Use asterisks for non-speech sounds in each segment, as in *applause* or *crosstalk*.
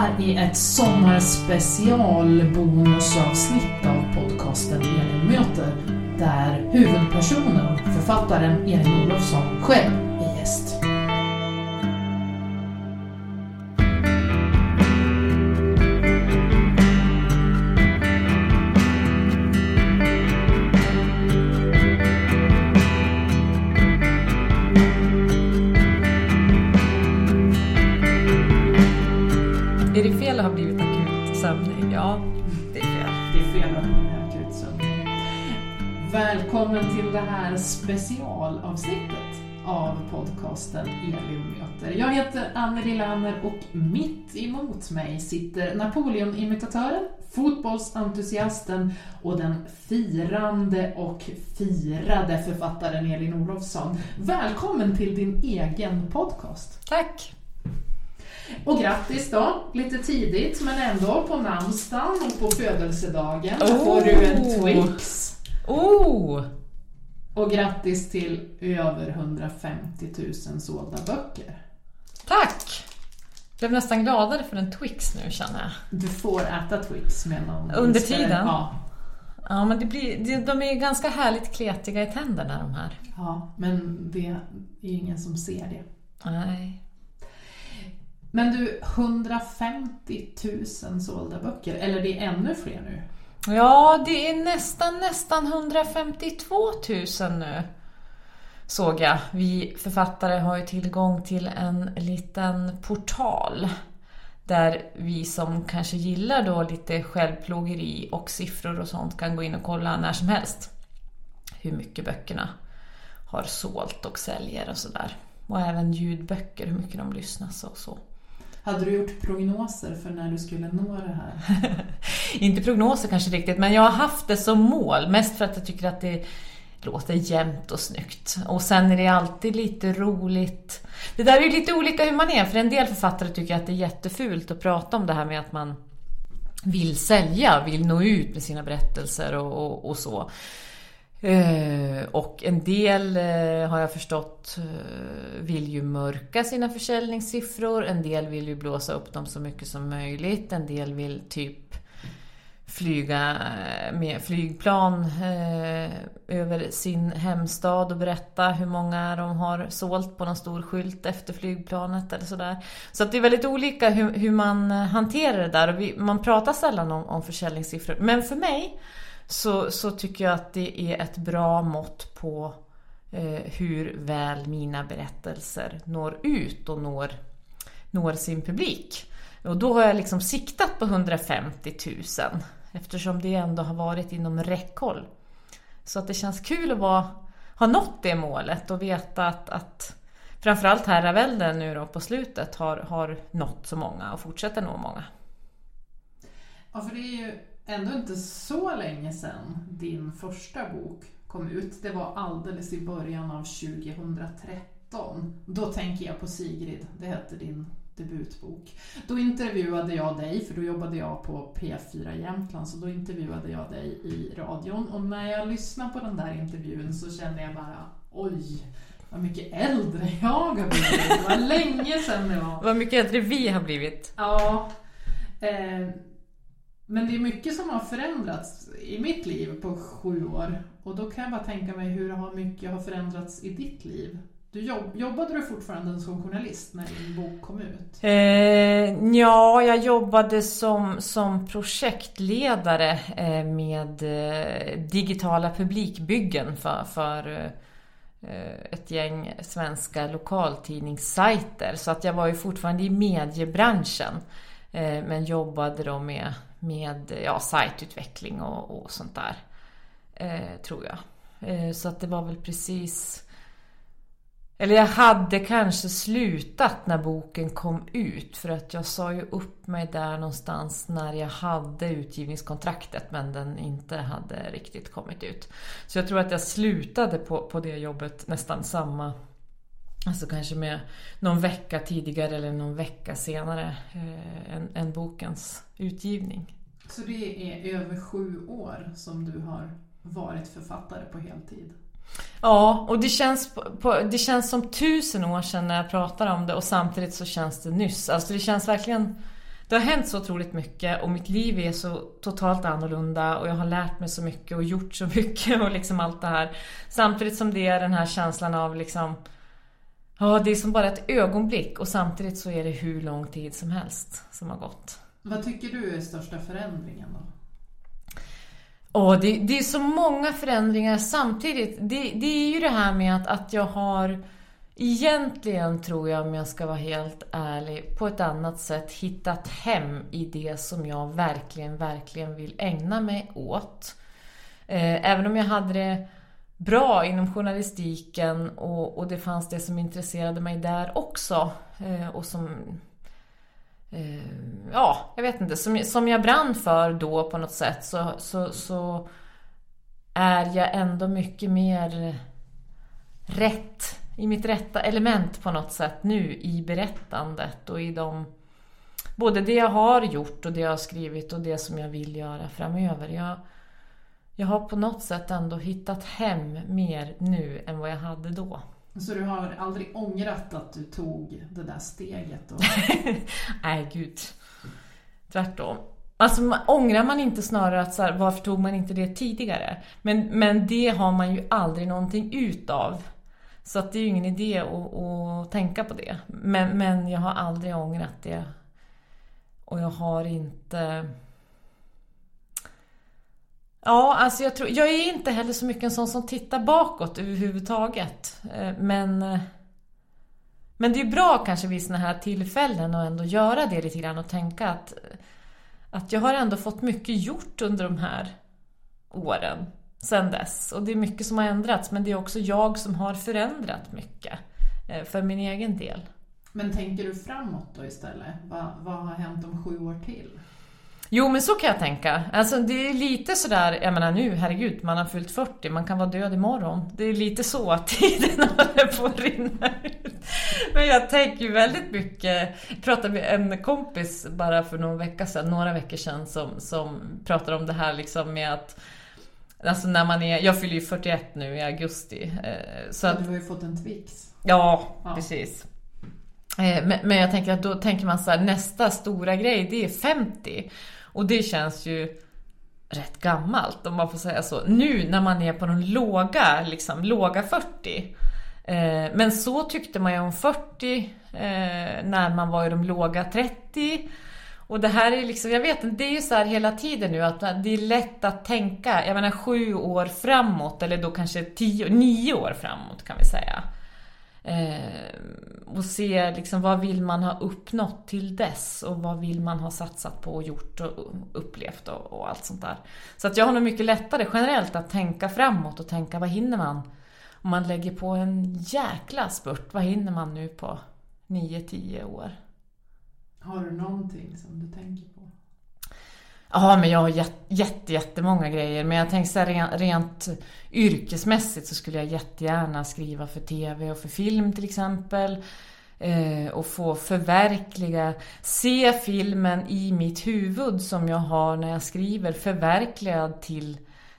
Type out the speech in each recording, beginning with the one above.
Här är ett sommarspecial bonusavsnitt av podcasten Elin möter där huvudpersonen, författaren Elin Olofsson, själv är gäst. Är det fel att ha blivit akut sömnig? Ja, det är fel. Det är fel att ha akut sömn. Välkommen till det här specialavsnittet av podcasten Elin möter. Jag heter Anneli Lanner och mitt emot mig sitter Napoleon-imitatören, fotbollsentusiasten och den firande och firade författaren Elin Olofsson. Välkommen till din egen podcast. Tack! Och grattis då, lite tidigt men ändå på namnsdagen och på födelsedagen. Oh! får du en Twix. Oh! Och grattis till över 150 000 sålda böcker. Tack! Blev nästan gladare för en Twix nu känner jag. Du får äta Twix med någon Under tiden? Ja. Ja, men det blir, de är ganska härligt kletiga i tänderna de här. ja, men det är ingen som ser det. Nej. Men du, 150 000 sålda böcker, eller det är ännu fler nu? Ja, det är nästan, nästan 152 000 nu. Såg jag. Vi författare har ju tillgång till en liten portal. Där vi som kanske gillar då lite självplågeri och siffror och sånt kan gå in och kolla när som helst. Hur mycket böckerna har sålt och säljer och sådär. Och även ljudböcker, hur mycket de lyssnas och så. Hade du gjort prognoser för när du skulle nå det här? *laughs* Inte prognoser kanske riktigt, men jag har haft det som mål. Mest för att jag tycker att det låter jämnt och snyggt. Och sen är det alltid lite roligt. Det där är ju lite olika hur man är, för en del författare tycker att det är jättefult att prata om det här med att man vill sälja, vill nå ut med sina berättelser och, och, och så. Eh, och en del eh, har jag förstått eh, vill ju mörka sina försäljningssiffror, en del vill ju blåsa upp dem så mycket som möjligt, en del vill typ flyga eh, med flygplan eh, över sin hemstad och berätta hur många de har sålt på någon stor skylt efter flygplanet eller sådär. Så att det är väldigt olika hur, hur man eh, hanterar det där och vi, man pratar sällan om, om försäljningssiffror. Men för mig så, så tycker jag att det är ett bra mått på eh, hur väl mina berättelser når ut och når, når sin publik. Och då har jag liksom siktat på 150 000 eftersom det ändå har varit inom räckhåll. Så att det känns kul att vara, ha nått det målet och veta att, att framförallt Herravälden nu då på slutet har, har nått så många och fortsätter nå många. Ja, för det är ju ändå inte så länge sedan din första bok kom ut. Det var alldeles i början av 2013. Då tänker jag på Sigrid, det hette din debutbok. Då intervjuade jag dig, för då jobbade jag på P4 Jämtland, så då intervjuade jag dig i radion. Och när jag lyssnade på den där intervjun så kände jag bara, oj, vad mycket äldre jag har blivit. Det var länge sedan det var. Vad mycket äldre vi har blivit. Ja. Eh, men det är mycket som har förändrats i mitt liv på sju år. Och då kan jag bara tänka mig hur har mycket har förändrats i ditt liv? Du jobb, jobbade du fortfarande som journalist när din bok kom ut? Eh, ja, jag jobbade som, som projektledare eh, med eh, digitala publikbyggen för, för eh, ett gäng svenska lokaltidningssajter. Så att jag var ju fortfarande i mediebranschen. Eh, men jobbade då med, med ja, sajtutveckling och, och sånt där. Eh, tror jag. Eh, så att det var väl precis eller jag hade kanske slutat när boken kom ut för att jag sa ju upp mig där någonstans när jag hade utgivningskontraktet men den inte hade riktigt kommit ut. Så jag tror att jag slutade på, på det jobbet nästan samma Alltså kanske med någon vecka tidigare eller någon vecka senare eh, än, än bokens utgivning. Så det är över sju år som du har varit författare på heltid? Ja, och det känns, på, det känns som tusen år sedan när jag pratar om det och samtidigt så känns det nyss. Alltså det känns verkligen... Det har hänt så otroligt mycket och mitt liv är så totalt annorlunda och jag har lärt mig så mycket och gjort så *laughs* mycket och liksom allt det här. Samtidigt som det är den här känslan av liksom... Ja, det är som bara ett ögonblick och samtidigt så är det hur lång tid som helst som har gått. Vad tycker du är största förändringen då? Oh, det, det är så många förändringar samtidigt. Det, det är ju det här med att, att jag har Egentligen tror jag, om jag ska vara helt ärlig, på ett annat sätt hittat hem i det som jag verkligen, verkligen vill ägna mig åt. Eh, även om jag hade det bra inom journalistiken och, och det fanns det som intresserade mig där också. Eh, och som eh, ja, jag vet inte, som, som jag brann för då på något sätt så, så, så är jag ändå mycket mer rätt, i mitt rätta element på något sätt nu i berättandet och i de både det jag har gjort och det jag har skrivit och det som jag vill göra framöver. Jag, jag har på något sätt ändå hittat hem mer nu än vad jag hade då. *laughs* Så du har aldrig ångrat att du tog det där steget? Och... *laughs* Nej, gud. Tvärtom. Alltså ångrar man inte snarare att så här, varför tog man inte det tidigare? Men, men det har man ju aldrig någonting utav. Så att det är ju ingen idé att, att tänka på det. Men, men jag har aldrig ångrat det. Och jag har inte... Ja, alltså jag, tror, jag är inte heller så mycket en sån som tittar bakåt överhuvudtaget. Eh, men... Eh, men det är bra kanske vid såna här tillfällen att ändå göra det lite grann och tänka att, att jag har ändå fått mycket gjort under de här åren sen dess. Och det är mycket som har ändrats men det är också jag som har förändrat mycket eh, för min egen del. Men tänker du framåt då istället? Vad, vad har hänt om sju år till? Jo, men så kan jag tänka. Alltså det är lite sådär, jag menar nu, herregud, man har fyllt 40, man kan vara död imorgon. Det är lite så att *laughs* tiden håller på att rinna ut. Men jag tänker ju väldigt mycket, jag pratade med en kompis bara för någon vecka sedan, några veckor sedan, som, som pratade om det här liksom med att Alltså när man är, jag fyller ju 41 nu i augusti. Eh, så att, du har ju fått en Twix. Ja, ja. precis. Eh, men, men jag tänker att då tänker man så här, nästa stora grej det är 50. Och det känns ju rätt gammalt om man får säga så. Nu när man är på de låga, liksom låga 40. Eh, men så tyckte man ju om 40 eh, när man var i de låga 30. Och det här är liksom, jag vet inte, det är ju så här hela tiden nu att det är lätt att tänka, jag menar sju år framåt eller då kanske tio, nio år framåt kan vi säga. Eh, och se liksom, vad vill man ha uppnått till dess och vad vill man ha satsat på och gjort och upplevt och, och, allt sånt där. Så att jag har nog mycket lättare generellt att tänka framåt och tänka vad hinner man? Om man lägger på en jäkla spurt, vad hinner man nu på 9-10 år? Har du någonting som du tänker på? Ja, men jag har jätte, jättemånga grejer. Men jag tänker så här, rent, rent yrkesmässigt så skulle jag jättegärna skriva för TV och för film till exempel. Eh, och få förverkliga, se filmen i mitt huvud som jag har när jag skriver förverkligad till,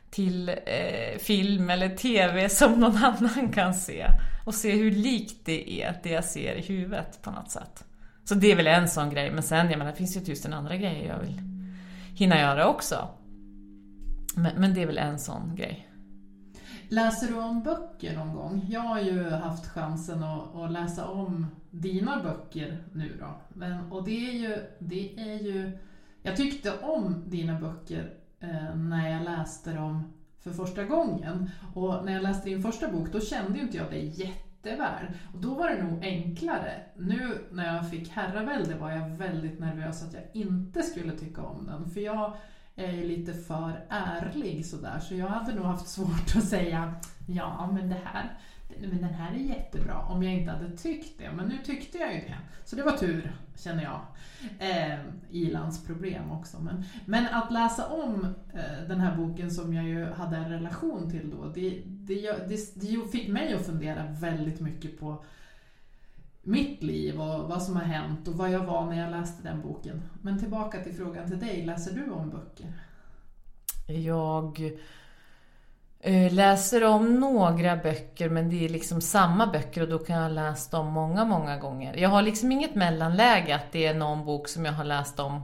till eh, film eller TV som någon *laughs* annan kan se. Och se hur likt det är, det jag ser i huvudet på något sätt. Så det är väl en sån grej. Men sen, jag menar, det finns ju tusen andra grejer jag vill hinna göra också. Men, men det är väl en sån grej. Läser du om böcker någon gång? Jag har ju haft chansen att, att läsa om dina böcker nu då. Men, och det är, ju, det är ju... Jag tyckte om dina böcker eh, när jag läste dem för första gången. Och när jag läste din första bok då kände ju inte jag dig jätteväl. Och då var det nog enklare. Nu när jag fick Herravälde var jag väldigt nervös att jag inte skulle tycka om den. För jag är ju lite för ärlig sådär så jag hade nog haft svårt att säga ja men det här men den här är jättebra om jag inte hade tyckt det. Men nu tyckte jag ju det. Så det var tur, känner jag. Eh, Ilans problem också. Men, men att läsa om eh, den här boken som jag ju hade en relation till då, det, det, det, det fick mig att fundera väldigt mycket på mitt liv och vad som har hänt och vad jag var när jag läste den boken. Men tillbaka till frågan till dig, läser du om böcker? Jag Eh, läser om några böcker men det är liksom samma böcker och då kan jag ha läst dem många, många gånger. Jag har liksom inget mellanläge att det är någon bok som jag har läst om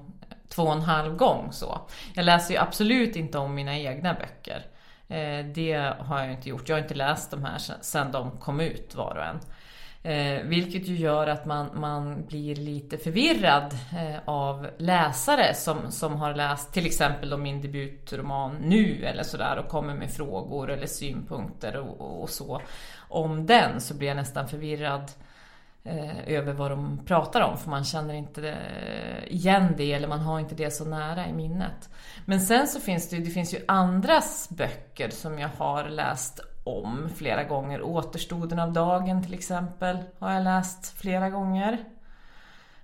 två och en halv gång så. Jag läser ju absolut inte om mina egna böcker. Eh, det har jag inte gjort. Jag har inte läst de här sedan de kom ut var och en. Eh, vilket ju gör att man, man blir lite förvirrad eh, av läsare som, som har läst till exempel då min debutroman nu eller sådär och kommer med frågor eller synpunkter och, och så om den så blir jag nästan förvirrad eh, över vad de pratar om för man känner inte eh, igen det eller man har inte det så nära i minnet. Men sen så finns det, det finns ju andras böcker som jag har läst om flera gånger. Återstoden av dagen till exempel har jag läst flera gånger.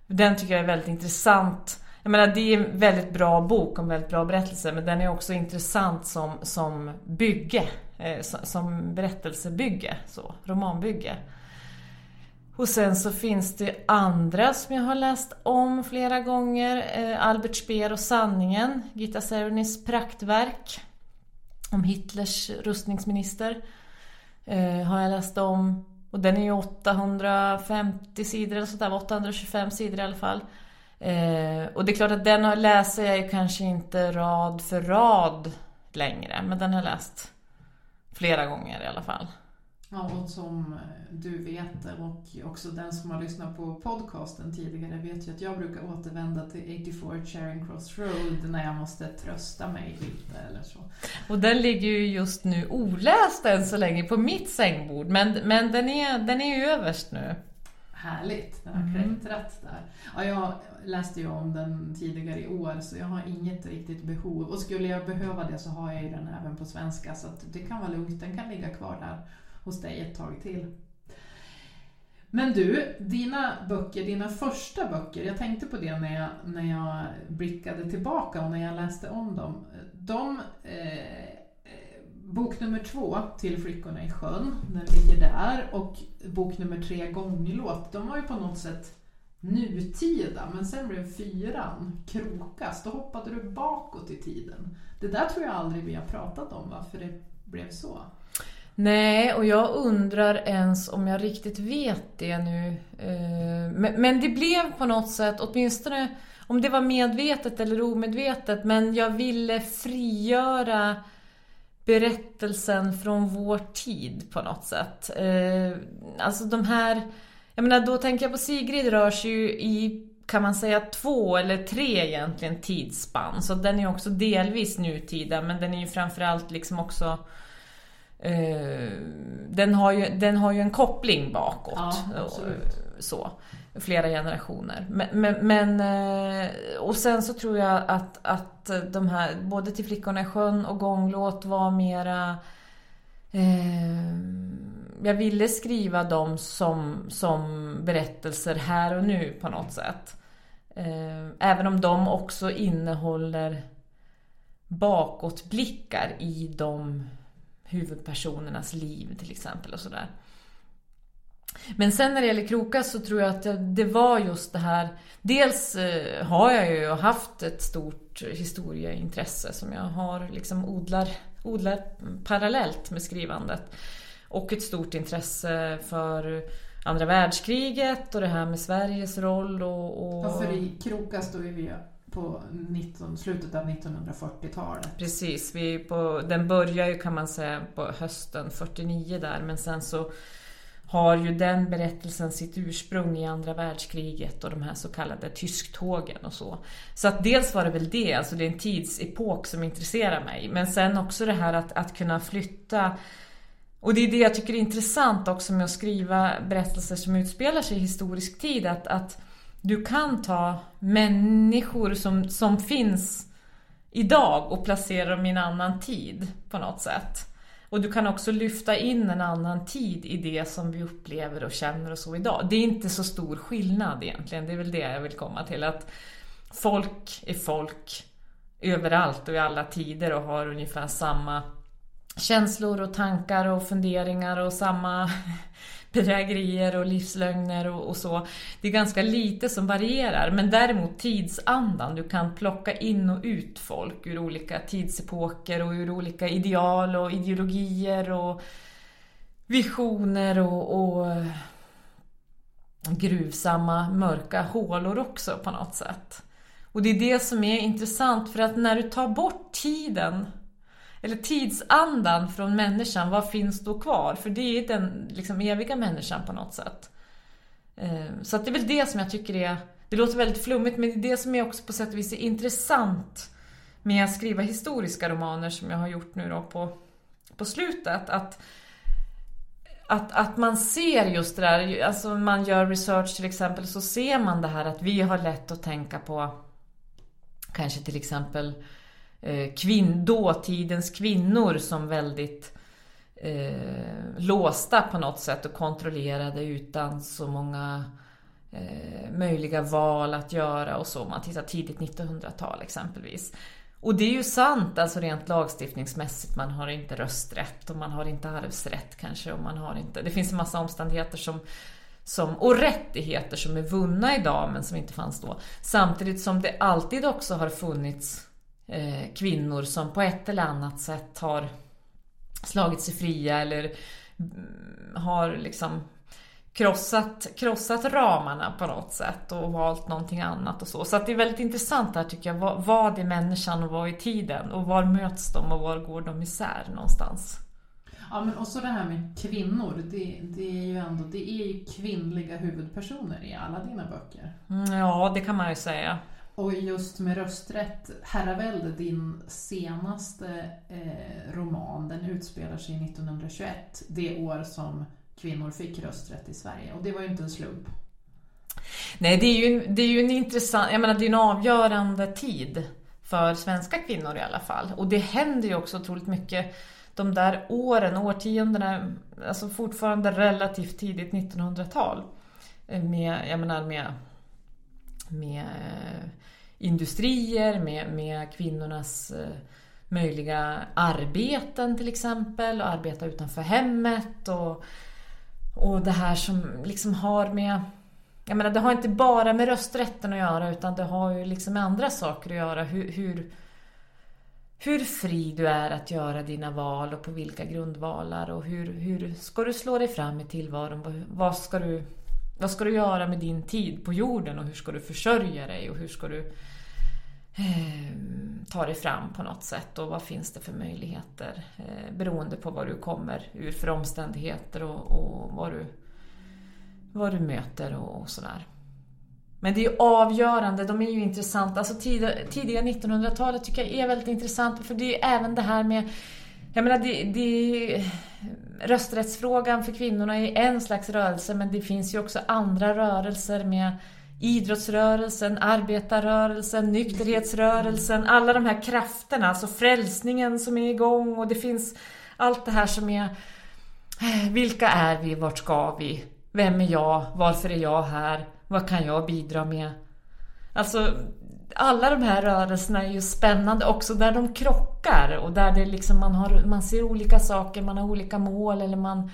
Den tycker jag är väldigt intressant. Jag menar det är en väldigt bra bok och en väldigt bra berättelse men den är också intressant som, som bygge. Eh, som berättelsebygge, så, romanbygge. Och sen så finns det andra som jag har läst om flera gånger. Eh, Albert Speer och sanningen, Gita Seronis praktverk om Hitlers rustningsminister. Eh, har jag läst om. Och den är ju 850 sidor eller sådär, 825 sidor i alla fall. Eh, och det är klart att den läser jag ju kanske inte rad för rad längre, men den har jag läst flera gånger i alla fall. Ja, och som du vet och också den som har lyssnat på podcasten tidigare vet ju att jag brukar återvända till 84 Charing Cross Road när jag måste trösta mig lite eller så. Och den ligger ju just nu oläst än så länge på mitt sängbord, men, men den, är, den är ju överst nu. Härligt, den har mm. klättrat där. Ja, jag läste ju om den tidigare i år så jag har inget riktigt behov. Och skulle jag behöva det så har jag ju den även på svenska så det kan vara lugnt, den kan ligga kvar där hos dig ett tag till. Men du, dina böcker, dina första böcker, jag tänkte på det när jag, när jag blickade tillbaka och när jag läste om dem. De, eh, bok nummer två, Till flickorna i sjön, den ligger där, och bok nummer tre, Gånglåt, de var ju på något sätt nutida, men sen blev fyran, Krokas, då hoppade du bakåt i tiden. Det där tror jag aldrig vi har pratat om, varför det blev så. Nej, och jag undrar ens om jag riktigt vet det nu. Eh, men det blev på något sätt, åtminstone om det var medvetet eller omedvetet, men jag ville frigöra berättelsen från vår tid på något sätt. Eh, alltså de här, jag menar då tänker jag på Sigrid rör sig ju i kan man säga två eller tre egentligen tidsspann. Så den är också delvis nutida men den är ju framförallt liksom också den, har ju, den har ju en koppling bakåt. Ja, så, flera generationer. Men, men, men, eh, och sen så tror jag att, att de här, både Till flickorna i sjön och Gånglåt var mera eh, jag ville skriva dem som, som berättelser här och nu på något sätt. Eh, även om de också innehåller bakåtblickar i de huvudpersonernas liv till exempel och sådär. Men sen när det gäller Krokas så tror jag att det var just det här. Dels eh, har jag ju haft ett stort historieintresse som jag har liksom odlar, odlar parallellt med skrivandet. Och ett stort intresse för andra världskriget och det här med Sveriges roll och... och... Ja, för i Krokas då är vi på 19, slutet av 1940-talet. Precis, vi på, den börjar ju kan man säga på hösten 49 där men sen så har ju den berättelsen sitt ursprung i andra världskriget och de här så kallade tysktågen och så. Så att dels var det väl det, alltså det är en tidsepok som intresserar mig. Men sen också det här att, att kunna flytta och det är det jag tycker är intressant också med att skriva berättelser som utspelar sig i historisk tid. Att, att du kan ta människor som, som finns idag och placera dem i en annan tid på något sätt. Och du kan också lyfta in en annan tid i det som vi upplever och känner och så idag. Det är inte så stor skillnad egentligen, det är väl det jag vill komma till. Att folk är folk överallt och i alla tider och har ungefär samma känslor och tankar och funderingar och samma bedrägerier och livslögner och, och, så. Det är ganska lite som varierar, men däremot tidsandan. Du kan plocka in och ut folk ur olika tidsepoker och ur olika ideal och ideologier och visioner och, och eh, gruvsamma mörka hålor också på något sätt. Och det är det som är intressant för att när du tar bort tiden eller tidsandan från människan, vad finns då kvar? För det är den liksom, eviga människan på något sätt. Eh, så att det är väl det som jag tycker är, det låter väldigt flummigt, men det är det som är också på sätt och vis är intressant med att skriva historiska romaner som jag har gjort nu då på, på slutet. Att, att, att man ser just det där, alltså man gör research till exempel, så ser man det här att vi har lätt att tänka på kanske till exempel Eh, Eh, kvinn, dåtidens kvinnor som väldigt eh, låsta på något sätt och kontrollerade utan så många eh, möjliga val att göra och så. Man tittar tidigt 1900-tal exempelvis. Och det är ju sant, alltså rent lagstiftningsmässigt. Man har inte rösträtt och man har inte arvsrätt kanske. Och man har inte, det finns en massa omständigheter som, som, och rättigheter som är vunna idag men som inte fanns då. Samtidigt som det alltid också har funnits eh, kvinnor som på ett eller annat sätt har slagit sig fria eller mm, har liksom krossat, krossat ramarna på något sätt och valt någonting annat och så. Så det är väldigt intressant här tycker jag. Vad, vad är människan och vad är tiden? Och var möts de och var går de isär någonstans? Ja men också det här med kvinnor, det, det, är ju ändå det är kvinnliga huvudpersoner i alla dina böcker. Mm, ja, det kan man ju säga. Och just med rösträtt, Herravälde, din senaste eh, roman, den utspelar sig 1921, det år som kvinnor fick rösträtt i Sverige. Och det var ju inte en slump. Nej, det är ju, det är ju en intressant, jag menar det är en avgörande tid för svenska kvinnor i alla fall. Och det händer ju också otroligt mycket de där åren, årtiondena, alltså fortfarande relativt tidigt 1900-tal. Eh, med, jag menar med, med eh, industrier, med, med kvinnornas eh, möjliga arbeten till exempel, och arbeta utanför hemmet och, och det här som liksom har med jag menar, det har inte bara med rösträtten att göra utan det har ju liksom med andra saker att göra. Hur, hur, hur fri du är att göra dina val och på vilka grundvalar och hur, hur ska du slå dig fram i tillvaron? Vad ska, du, vad ska du göra med din tid på jorden och hur ska du försörja dig och hur ska du eh, ta dig fram på något sätt och vad finns det för möjligheter eh, beroende på vad du kommer ur för omständigheter och, och vad, du, vad du möter och, och sådär. Men det är ju avgörande, de är ju intressanta. Alltså tidiga, tidiga 1900-talet tycker jag är väldigt intressant för det är även det här med jag menar, det, det, rösträttsfrågan för kvinnorna är en slags rörelse men det finns ju också andra rörelser med idrottsrörelsen, arbetarrörelsen, nykterhetsrörelsen, alla de här krafterna, alltså frälsningen som är igång och det finns allt det här som är eh, vilka är vi, vart ska vi, vem är jag, varför är jag här, vad kan jag bidra med? Alltså alla de här rörelserna är ju spännande också där de krockar och där det liksom man, har, man ser olika saker, man har olika mål eller man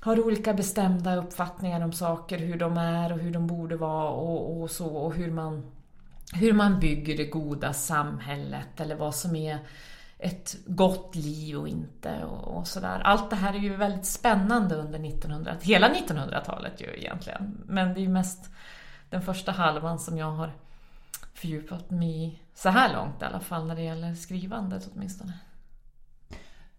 har olika bestämda uppfattningar om saker, hur de är och hur de borde vara och, och så och hur man, hur man bygger det goda samhället eller vad som är ett gott liv och inte och, och sådär. Allt det här är ju väldigt spännande under 1900 hela 1900-talet ju egentligen. Men det är ju mest den första halvan som jag har fördjupat mig i så här långt i alla fall när det gäller skrivandet åtminstone.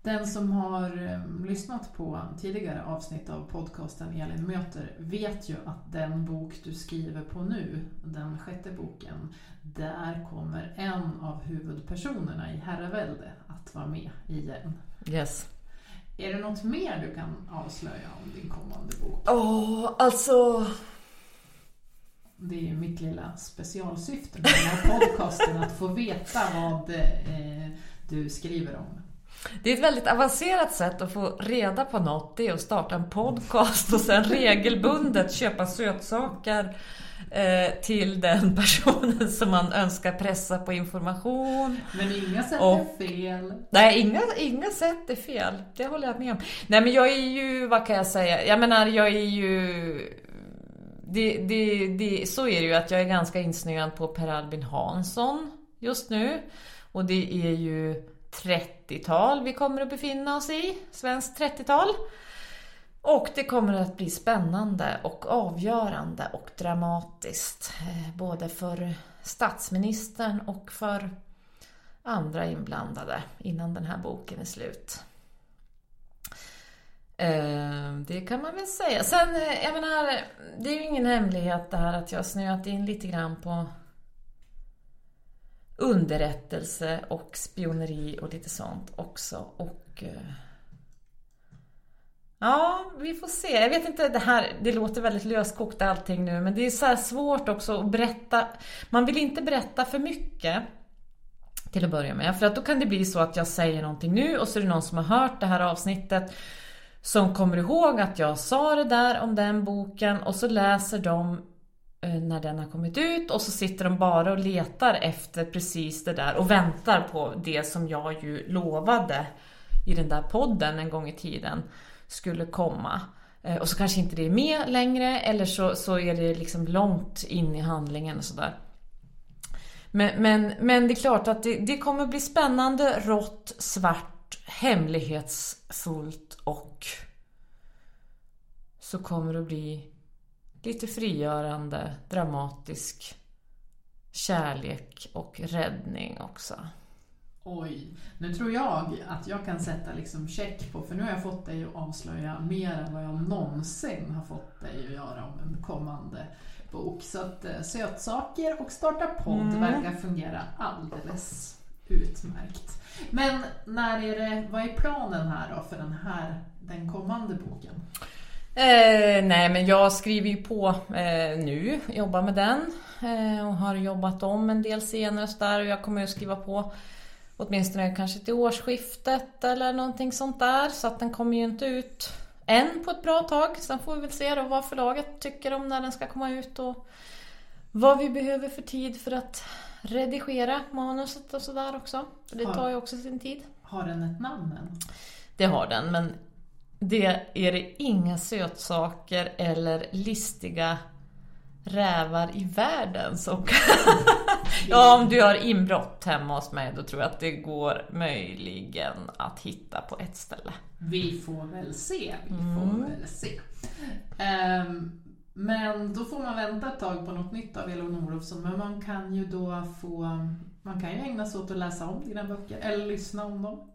Den som har eh, lyssnat på tidigare avsnitt av podcasten Elin möter vet ju att den bok du skriver på nu, den sjätte boken, där kommer en av huvudpersonerna i Herravälde att vara med igen. Yes. Är det något mer du kan avslöja om din kommande bok? Åh, alltså... Det är ju mitt lilla specialsyfte med den här podcasten, att få veta vad eh, du skriver om. Det är ett väldigt avancerat sätt att få reda på något. Det är att starta en podcast och sen regelbundet köpa sötsaker eh, till den personen som man önskar pressa på information. Men inga sätt Och- är fel. Nej, inga, inga sätt är fel. Det håller jag med om. Nej, men jag är ju, vad kan jag säga? Jag menar, jag är ju... Det, det, det, så är det ju att jag är ganska insnöad på Per Albin Hansson just nu. Och det är ju 30-tal vi kommer att befinna oss i. Svenskt 30-tal. Och det kommer att bli spännande och avgörande och dramatiskt. Eh, både för statsministern och för andra inblandade innan den här boken är slut. Eh, det kan man väl säga. Sen, eh, jag menar, det är ju ingen hemlighet det här att jag har snöat in lite grann på underrättelse och spioneri och lite sånt också. Och eh, Ja, vi får se. Jag vet inte, det här, det låter väldigt löskokt allting nu, men det är så här svårt också att berätta. Man vill inte berätta för mycket till att börja med, för att då kan det bli så att jag säger någonting nu och så är det någon som har hört det här avsnittet som kommer ihåg att jag sa det där om den boken och så läser de eh, när den har kommit ut och så sitter de bara och letar efter precis det där och väntar på det som jag ju lovade i den där podden en gång i tiden skulle komma. Eh, och så kanske inte det är med längre eller så, så är det liksom långt in i handlingen och sådär. Men, men, men det är klart att det, det kommer bli spännande, rått, svart, hemlighetsfullt och så kommer det att bli lite frigörande, dramatisk kärlek och räddning också. Oj, nu tror jag att jag kan sätta liksom check på, för nu har jag fått dig att avslöja mer än vad jag någonsin har fått dig att göra om en kommande bok. Så att eh, sötsaker och starta podd Mm. verkar fungera alldeles utmärkt. Men när är det, vad är planen här då för den här, den kommande boken? Eh, nej, men jag skriver ju på eh, nu, jobbar med den eh, och har jobbat om en del scener och där och jag kommer att skriva på åtminstone kanske till årsskiftet eller någonting sånt där så att den kommer ju inte ut än på ett bra tag. Sen får vi väl se då vad förlaget tycker om när den ska komma ut och vad vi behöver för tid för att redigera manuset och sådär också. För det tar ju också sin tid. Har den ett namn än? Det har den, men det är det inga sötsaker eller listiga rävar i världen som *laughs* Ja, om du har inbrott hemma hos mig då tror jag att det går möjligen att hitta på ett ställe. Vi får väl se, vi Mm. får väl se. Ehm, men då får man vänta ett tag på något nytt av Elon Olofsson, men man kan ju då få, man kan ju ägna sig åt att läsa om dina böcker, eller lyssna om dem.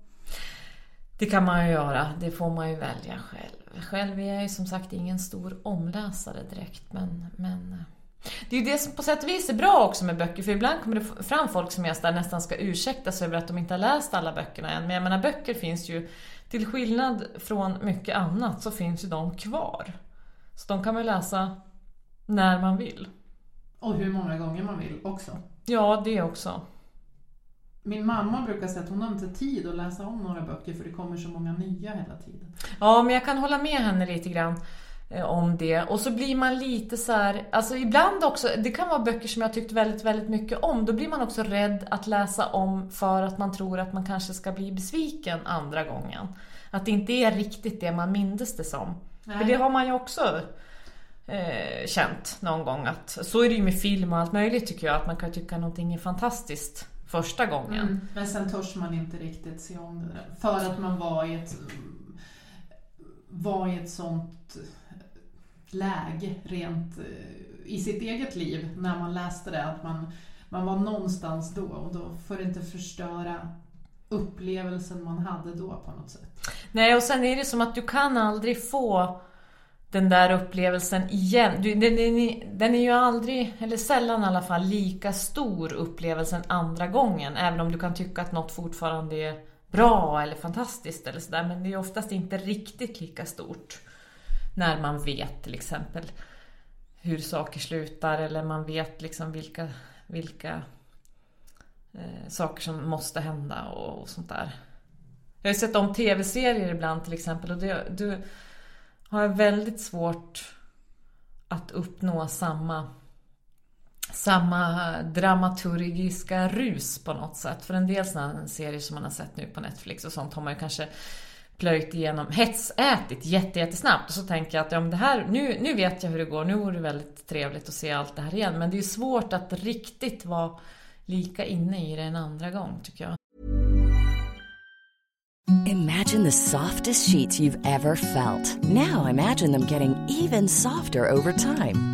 Det kan man ju göra, det får man ju välja själv. Själv är jag ju som sagt ingen stor omläsare direkt, men, men eh, det är ju det som på sätt och vis är bra också med böcker, för ibland kommer det fram folk som jag nästan ska ursäkta sig över att de inte har läst alla böckerna än. Men jag menar, böcker finns ju, till skillnad från mycket annat, så finns ju de kvar. Så de kan man läsa när man vill. Och hur många gånger man vill också. Ja, det också. Min mamma brukar säga att hon har inte tid att läsa om några böcker för det kommer så många nya hela tiden. Ja, men jag kan hålla med henne lite grann eh, om det. Och så blir man lite så här, alltså ibland också, det kan vara böcker som jag tyckt väldigt, väldigt mycket om. Då blir man också rädd att läsa om för att man tror att man kanske ska bli besviken andra gången. Att det inte är riktigt det man mindes det som. För Nej. det har man ju också eh, känt någon gång att så är det ju med film och allt möjligt tycker jag. Att man kan tycka någonting är fantastiskt första gången. Mm. Men sen törs man inte riktigt se om det där. För att man var i ett, var i ett sånt läge rent eh, i sitt eget liv när man läste det. Att man, man var någonstans då och då får det inte förstöra upplevelsen man hade då på något sätt. Nej, och sen är det som att du kan aldrig få den där upplevelsen igen. Du, den, den, den, är ju aldrig, eller sällan i alla fall, lika stor upplevelsen andra gången. Även om du kan tycka att något fortfarande är bra eller fantastiskt eller sådär. Men det är oftast inte riktigt lika stort. När man vet till exempel hur saker slutar eller man vet liksom vilka, vilka eh, saker som måste hända och, och, sånt där. Jag har ju sett om tv-serier ibland till exempel och det, det har jag väldigt svårt att uppnå samma samma dramaturgiska rus på något sätt. För en del sådana serier som man har sett nu på Netflix och sånt har man ju kanske plöjt igenom, hetsätit jättesnabbt och så tänker jag att ja, det här, nu, nu vet jag hur det går, nu vore det väldigt trevligt att se allt det här igen. Men det är svårt att riktigt vara lika inne i det en andra gång tycker jag. Imagine the softest sheets you've ever felt. Now imagine them getting even softer over time.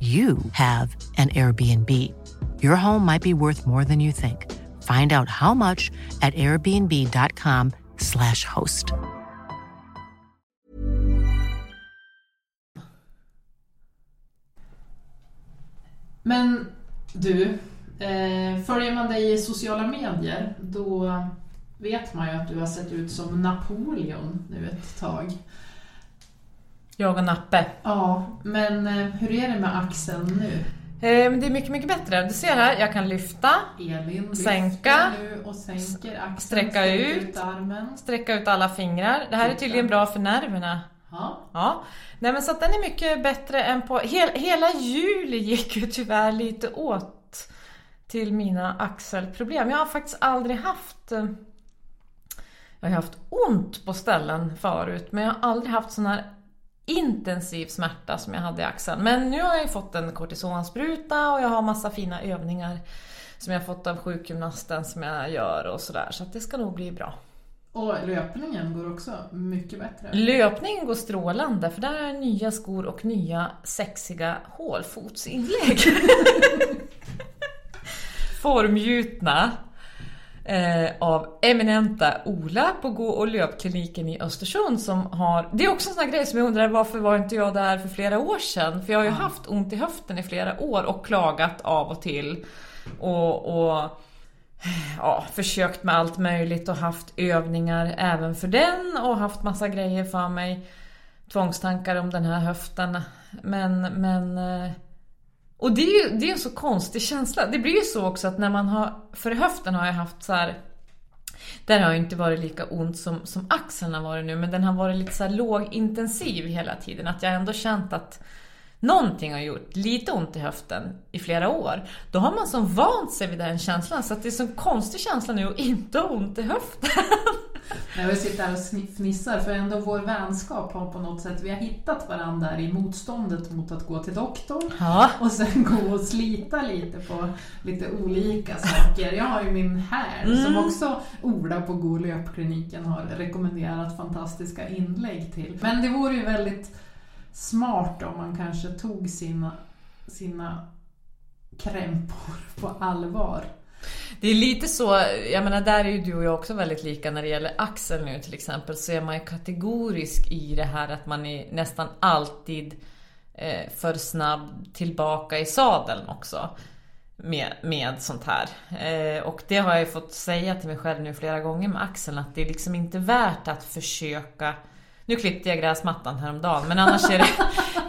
you have an Airbnb. Your home might be worth more than you think. Find out how much at airbnb.com slash host. Men du, eh, följer man dig i sociala medier då vet man ju att du har sett ut som Napoleon nu ett tag. Jag och Nappe. Ja, men eh, hur är det med axeln nu? Eh, det är mycket, mycket bättre. Du ser här, jag kan lyfta, Elin sänka, sänker axeln, sträcka ut, ut armen. sträcka ut alla fingrar. Det här är tydligen bra för nerverna. Ja. Ja, nej men så att den är mycket bättre än på... Hel, hela juli gick ju tyvärr lite åt till mina axelproblem. Jag har faktiskt aldrig haft... eh, Jag har haft ont på ställen förut, men jag har aldrig haft sån här intensiv smärta som jag hade i axeln. Men nu har jag fått en kortisonspruta och jag har massa fina övningar som jag fått av sjukgymnasten som jag gör och sådär. Så det ska nog bli bra. Och löpningen går också mycket bättre. Löpningen går strålande för där är nya skor och nya sexiga hålfotsinlägg. *laughs* Formgjutna eh, av eminenta Ola på gå och löpkliniken i Östersund som har... Det är också en sån här grej som jag undrar varför var inte jag där för flera år sedan? För jag har ju haft ont i höften i flera år och klagat av och till. Och, och ja, försökt med allt möjligt och haft övningar även för den och haft massa grejer för mig. Tvångstankar om den här höften. Men, men... Och det är ju det är en så konstig känsla. Det blir ju så också att när man har... För höften har jag haft så här. Där har ju inte varit lika ont som, som axeln har varit nu, men den har varit lite så här lågintensiv hela tiden. Att jag ändå känt att någonting har gjort lite ont i höften i flera år. Då har man som vant sig vid den känslan, så att det är en så konstig känsla nu att inte ha ont i höften. *laughs* Jag vill sitta här och fnissar för ändå vår vänskap har på något sätt, vi har hittat varandra i motståndet mot att gå till doktorn Ja. och sen gå och slita lite på lite olika saker. Jag har ju min häl som också Ola på Go löpkliniken har rekommenderat fantastiska inlägg till. Men det vore ju väldigt smart om man kanske tog sina, sina krämpor på allvar. Det är lite så, jag menar där är ju du och jag också väldigt lika när det gäller axeln nu till exempel. Så är man ju kategorisk i det här att man är nästan alltid eh, för snabb tillbaka i sadeln också. med, med sånt här. Eh, och det har jag ju fått säga till mig själv nu flera gånger med Axel att det är liksom inte värt att försöka nu klippte jag gräsmattan häromdagen, men annars är det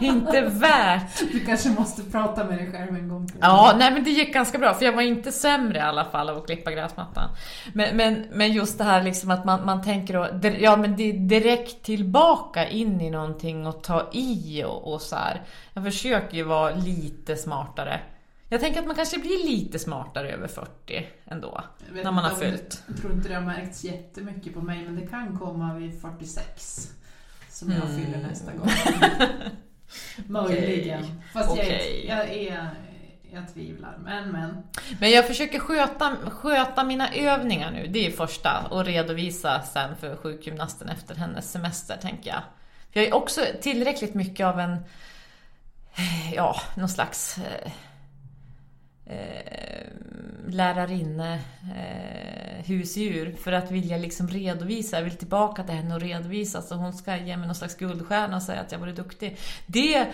*laughs* inte värt. Du kanske måste prata med dig själv en gång till. Ja, nej men det gick ganska bra, för jag var inte sämre i alla fall av att klippa gräsmattan. Men, men, men just det här liksom att man, man tänker då, ja men det är direkt tillbaka in i någonting och ta i och, och så här. Jag försöker ju vara lite smartare. Jag tänker att man kanske blir lite smartare över 40 ändå. När man har fyllt. Jag tror inte det har märkts jättemycket på mig, men det kan komma vid 46 som jag fyller nästa gång. *laughs* Möjligen. Fast Okej. jag, jag är... Jag tvivlar, men men. Men jag försöker sköta, sköta mina övningar nu, det är första. Och redovisa sen för sjukgymnasten efter hennes semester, tänker jag. Jag är också tillräckligt mycket av en, ja, någon slags eh, lärarinne, eh, husdjur för att vilja liksom redovisa. Jag vill tillbaka till henne och redovisa så hon ska ge mig någon slags guldstjärna och säga att jag varit duktig. Det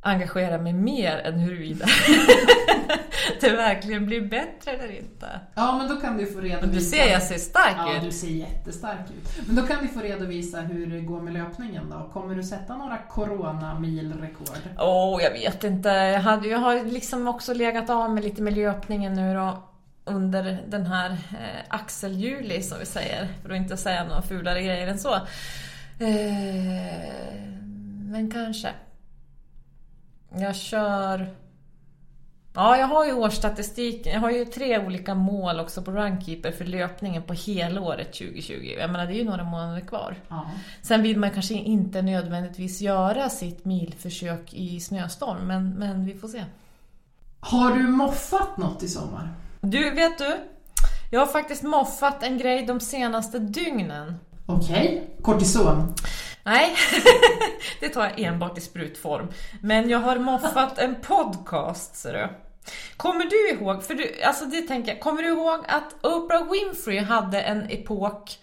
engagerar mig mer än huruvida *laughs* det verkligen blir bättre eller inte. Ja, men då kan du få redovisa. Du ser, jag ser stark Ja, ut. du ser jättestark ut. Men då kan du få redovisa hur det går med löpningen då. Kommer du sätta några corona-milrekord? Åh, jag vet inte. Jag, hade, jag har liksom också legat av med lite med löpningen nu då under den här eh, axeljuli som vi säger. För att inte säga några fulare grejer än så. Eh, men kanske. Jag kör... Ja, jag har ju årsstatistiken. Jag har ju tre olika mål också på Runkeeper för löpningen på helåret 2020. Jag menar, det är ju några månader kvar. Ja. Sen vill man kanske inte nödvändigtvis göra sitt milförsök i snöstorm, men, men vi får se. Har du moffat något i sommar? Du, vet du? Jag har faktiskt moffat en grej de senaste dygnen. Okej. Kortison? Nej, *laughs* det tar jag enbart i sprutform. Men jag har moffat en podcast, ser du. Kommer du ihåg, för du, alltså det tänker jag, kommer du ihåg att Oprah Winfrey hade en epok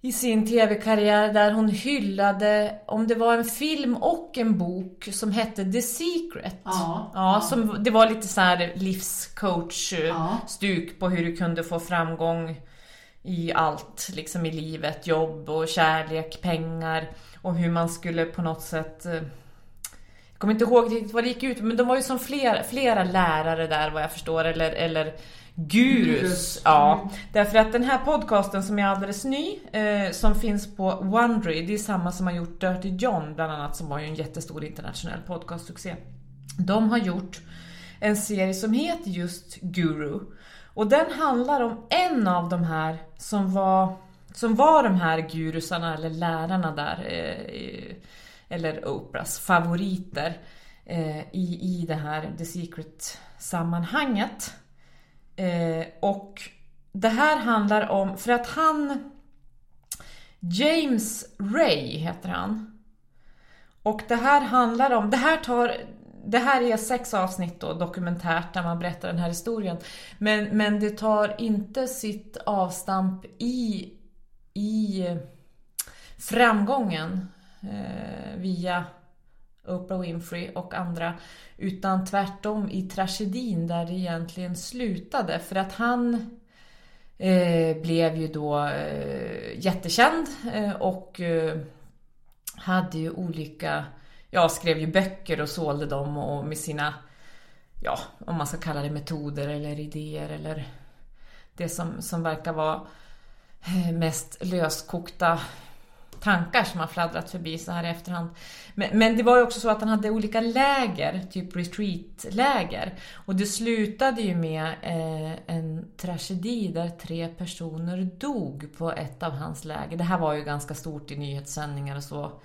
i sin tv-karriär där hon hyllade, om det var en film och en bok som hette The Secret. Ja. Ja, som, det var lite så här livscoach-stuk Ja. på hur du kunde få framgång i allt, liksom i livet, jobb och kärlek, pengar och hur man skulle på något sätt eh, jag kommer inte ihåg riktigt vad det gick ut men de var ju som flera, flera lärare där vad jag förstår, eller, eller gurus. Gurus. Ja, därför att den här podcasten som är alldeles ny, eh, som finns på Wondery, det är samma som har gjort Dirty John bland annat, som var ju en jättestor internationell podcastsuccé. De har gjort en serie som heter just Guru. Och den handlar om en av de här som var, som var de här gurusarna eller lärarna där, eh, eller Oprahs favoriter eh, i, i det här The Secret-sammanhanget. Eh, och det här handlar om, för att han James Ray heter han. Och det här handlar om, det här tar det här är sex avsnitt då, dokumentärt, där man berättar den här historien. Men, men det tar inte sitt avstamp i, i framgången eh, via Oprah Winfrey och andra. Utan tvärtom i tragedin där det egentligen slutade. För att han eh, blev ju då eh, jättekänd eh, och eh, hade ju olika jag skrev ju böcker och sålde dem och med sina, ja, om man ska kalla det metoder eller idéer eller det som, som verkar vara eh, mest löskokta tankar som har fladdrat förbi så här i efterhand. Men, men det var ju också så att han hade olika läger, typ retreatläger. Och det slutade ju med eh, en tragedi där tre personer dog på ett av hans läger. Det här var ju ganska stort i nyhetssändningar och så.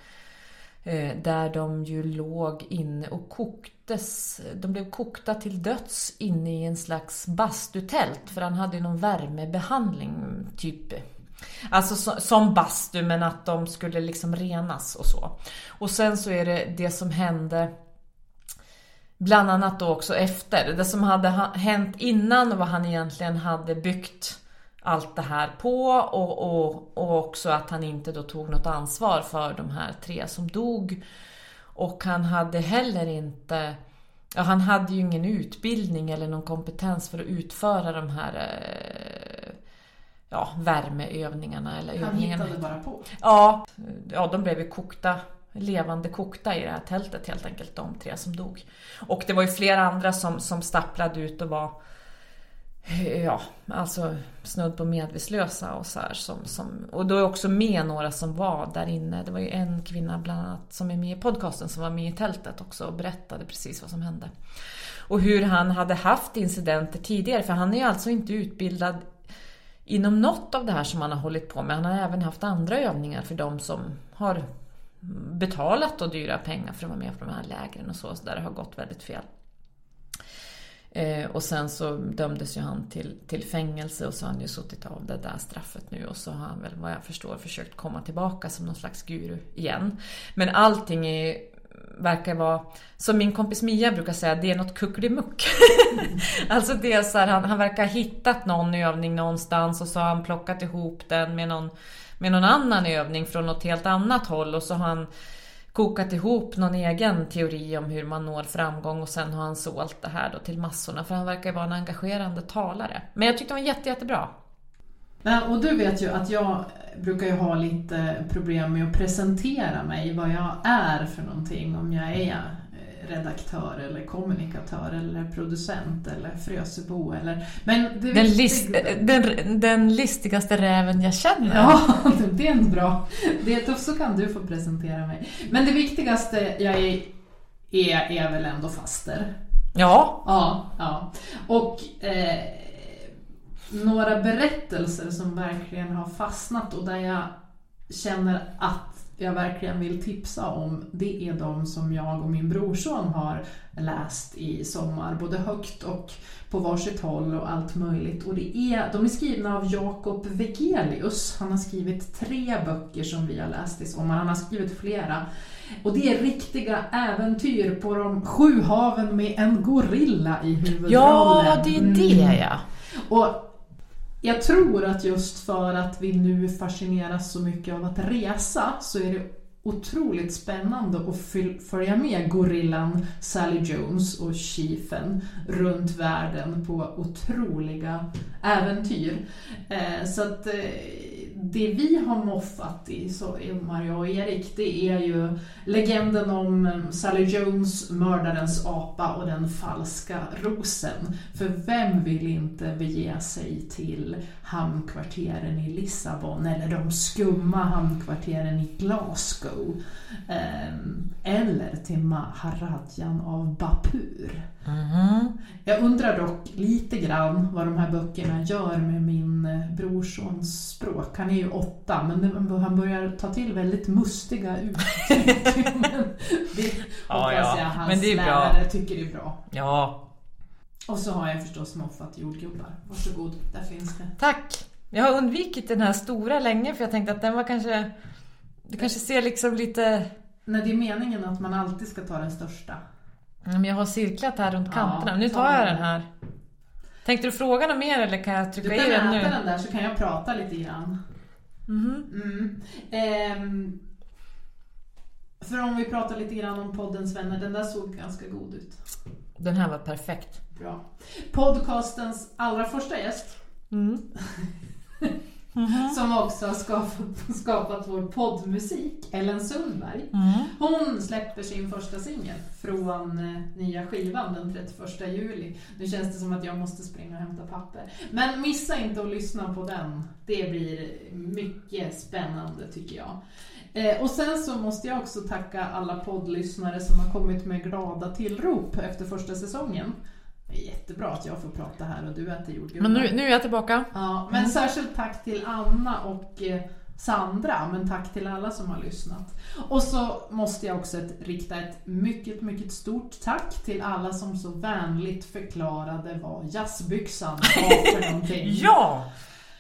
Eh, där de ju låg inne och koktes. De blev kokta till döds inne i en slags bastutält. För han hade ju någon värmebehandling, typ. Alltså som bastu, men att de skulle liksom renas och så. Och sen så är det det som hände Bland annat då också efter. Det som hade hänt innan och vad han egentligen hade byggt allt det här på och, och, och också att han inte då tog något ansvar för de här tre som dog. Och han hade heller inte Ja, han hade ju ingen utbildning eller någon kompetens för att utföra de här eh, ja, värmeövningarna eller Han övningarna. hittade bara på. Ja, ja, de blev ju kokta, levande kokta i det här tältet helt enkelt, de tre som dog. Och det var ju flera andra som, som stapplade ut och var Eh, ja, alltså snudd på medvetslösa och så här, som, som, Och då är också med några som var där inne. Det var ju en kvinna bland annat som är med i podcasten som var med i tältet också och berättade precis vad som hände. Och hur han hade haft incidenter tidigare, för han är ju alltså inte utbildad inom något av det här som han har hållit på med. Han har även haft andra övningar för de som har betalat och dyra pengar för att vara med på de här lägren och så, så där det har gått väldigt fel. Eh, och sen så dömdes ju han till, till fängelse och så har han ju suttit av det där straffet nu och så har han väl vad jag förstår försökt komma tillbaka som någon slags guru igen. Men allting är, verkar vara, som min kompis Mia brukar säga, det är något kuckelimuck. *laughs* alltså det är så här, han, han verkar ha hittat någon övning någonstans och så har han plockat ihop den med någon, med någon annan övning från något helt annat håll och så har han kokat ihop någon egen teori om hur man når framgång och sen har han sålt det här då till massorna för han verkar ju vara en engagerande talare. Men jag tyckte det var jätte, jättebra. Och du vet ju att jag brukar ju ha lite problem med att presentera mig, vad jag är för någonting. Om jag är redaktör eller kommunikatör eller producent eller frösebo eller... Men Den, list, den, den listigaste räven jag känner. Ja, *laughs* det är en bra. Det, då så kan du få presentera mig. Men det viktigaste jag är, är, är väl ändå faster. Ja, Ja, ja. Och eh, några berättelser som verkligen har fastnat och där jag känner att jag verkligen vill tipsa om, det är de som jag och min brorson har läst i sommar, både högt och på varsitt håll och allt möjligt. Och det är, de är skrivna av Jakob Vegelius. Han har skrivit tre böcker som vi har läst i sommar. Han har skrivit flera. Och det är riktiga äventyr på de sju haven med en gorilla i huvudrollen. ja det är det Mm. ja. Och jag tror att just för att vi nu fascineras så mycket av att resa så är det otroligt spännande att följa med gorillan Sally Jones och chiefen runt världen på otroliga äventyr. Eh, så att eh, det vi har moffat i, så Maria och Erik, det är ju legenden om eh, Sally Jones, mördarens apa och den falska rosen. För vem vill inte bege sig till hamnkvarteren i Lissabon eller de skumma hamnkvarteren i Glasgow? Ehm, eller till Maharadjan av Bapur. Jag undrar dock lite grann vad de här böckerna gör med min eh, brorsons språk. Han är ju åtta, men det- han börjar ta till väldigt mustiga uttryck. *laughs* Men det Ja, hoppas ja. jag hans det bra. lärare tycker är bra. Ja, Och så har jag förstås moffat jordgubbar. Varsågod, där finns det. tack. Jag har undvikit den här stora länge för jag tänkte att den var kanske... Det kanske ser liksom lite... När det är meningen att man alltid ska ta den största. Men jag har cirklat här runt Ja, kanterna. Nu ta tar jag den. här. Tänkte du fråga något mer eller kan jag Du trycka kan i den äta nu? den där så kan jag prata lite grann. Mm. Ehm, för om vi pratar lite grann om poddens vänner, den där såg ganska god ut. Den här var perfekt. Bra. Podcastens allra första gäst. *laughs* Som också har skapat, *laughs* skapat vår poddmusik, Ellen Sundberg. Hon släpper sin första singel från eh, nya skivan den 31 juli. Nu känns det som att jag måste springa och hämta papper. Men missa inte att lyssna på den. Det blir mycket spännande tycker jag. Eh, och sen så måste jag också tacka alla poddlyssnare som har kommit med glada tillrop efter första säsongen. Är jättebra att jag får prata här och du äter jordgubbar. Men nu, nu är jag tillbaka. Ja, men särskilt tack till Anna och eh, Sandra, men tack till alla som har lyssnat. Och så måste jag också ett, rikta ett mycket, mycket stort tack till alla som så vänligt förklarade vad jazzbyxan var för *laughs* någonting. Ja!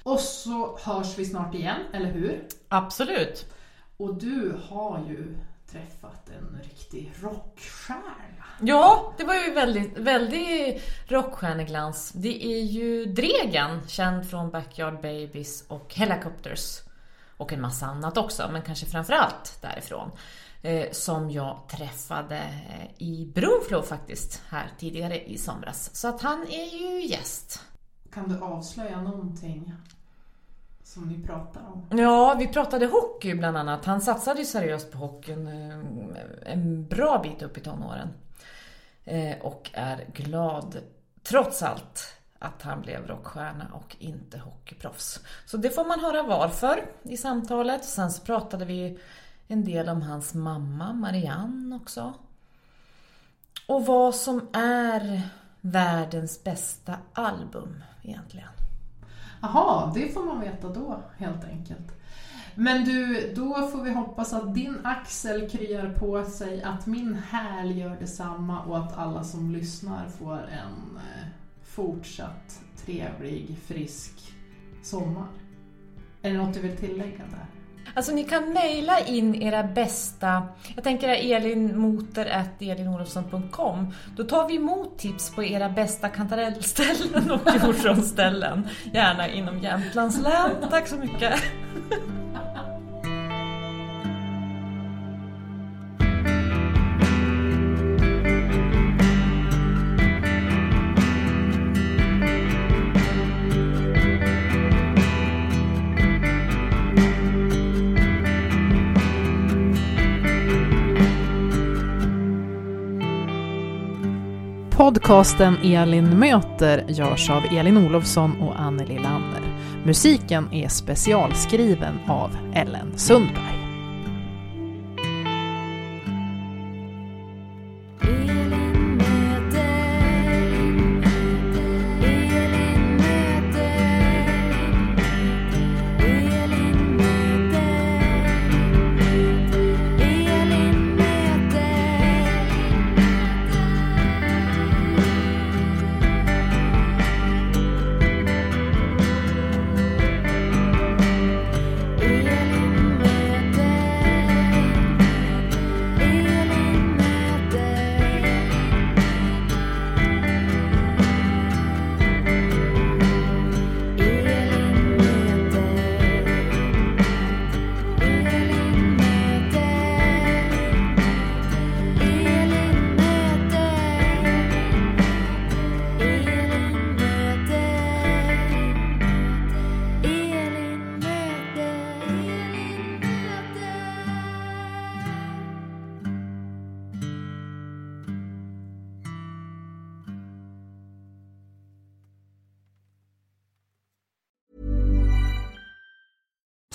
Och så hörs vi snart igen, eller hur? Absolut. Och du har ju träffat en riktig rockstjärna. Ja, det var ju väldigt, väldigt rockstjärneglans. Det är ju Dregen, känd från Backyard Babies och Helicopters. Och en massa annat också, men kanske framförallt därifrån. eh, som jag träffade eh, i Brunflo faktiskt här tidigare i somras. Så att han är ju gäst. Kan du avslöja någonting som ni pratar om? Ja, vi pratade hockey bland annat. Han satsade ju seriöst på hockeyn eh, en bra bit upp i tonåren. Eh, och är glad, trots allt, att han blev rockstjärna och inte hockeyproffs. Så det får man höra varför i samtalet. Sen så pratade vi en del om hans mamma Marianne också. Och vad som är världens bästa album egentligen. Jaha, det får man veta då helt enkelt. Men du, då får vi hoppas att din axel kryar på sig, att min häl gör detsamma och att alla som lyssnar får en eh, fortsatt trevlig, frisk sommar. Är det något du vill tillägga där? Alltså ni kan mejla in era bästa, jag tänker elinmoter.elinolofsson.com. Då tar vi emot tips på era bästa kantarellställen och *laughs* hjortronställen. Gärna inom Jämtlands län. Tack så mycket! Podcasten Elin möter görs av Elin Olofsson och Anneli Lanner. Musiken är specialskriven av Ellen Sundberg.